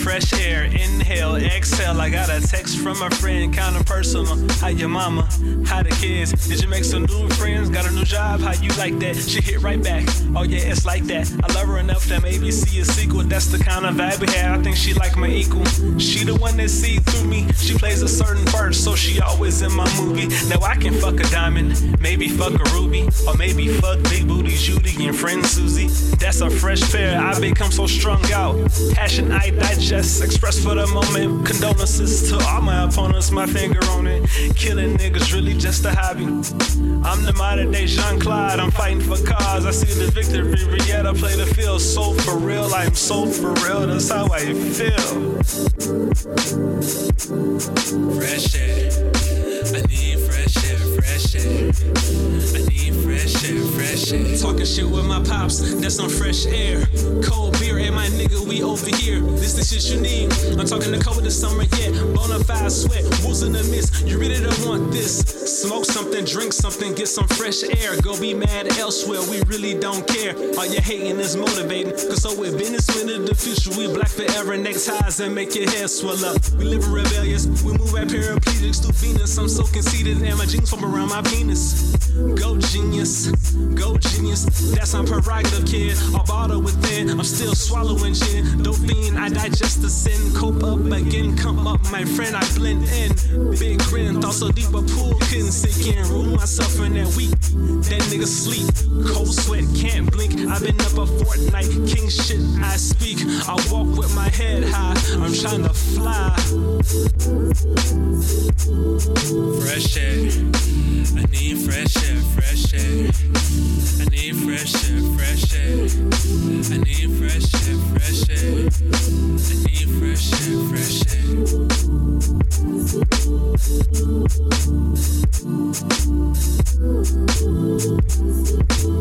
fresh air. Inhale, exhale. I got a text from a friend, kinda personal. How your mama? How the kids? Did you make some new friends? Got a new job? How you like that? She hit right back. Oh yeah, it's like that. I love her enough that maybe see a sequel. That's the kind of vibe we have. I think she like my equal. She the one that see through me. She plays a certain part, so she always in my movie. Now I can fuck a diamond, maybe fuck a ruby, or maybe fuck big booty Judy and friend Susie. That's a fresh pair. I become so strung out. Passion I digest, express for the moment. Condolences to all my opponents. My finger on it. Killing niggas really just a hobby. I'm the modern day Jean Claude. I'm fighting for cause. I see the victory, yet I play the field so for real. I'm so for real. That's how I feel. Fresh air. Talking shit with my pops, that's some fresh air. Cold beer, and my nigga, we over here. This the shit you need. I'm talking the cold this summer, yeah. Bonafide sweat, wolves in the mist. You really don't want this. Smoke something, drink something, get some fresh air. Go be mad elsewhere, we really don't care. All you hating is motivating. Cause so business, when in the future, we black forever. Neckties and make your hair swell up. We live rebellious, we move at paraplegics through Venus. I'm so conceited, and my jeans form around my penis. Go genius, go genius. That's my prerogative, kid. All bottle within, I'm still swallowing gin. Dopamine, I digest the sin. Cope up again, come up, my friend, I blend in. Big grin, thought so deep a pool couldn't sink in. Rule myself in that week. That nigga sleep, cold sweat, can't blink. I've been up a fortnight, king shit, I speak. I walk with my head high, I'm trying to fly. Fresh air. I need fresh air, fresh air. I need fresh air, fresh air. I need fresh air, fresh air. I need fresh air, fresh air.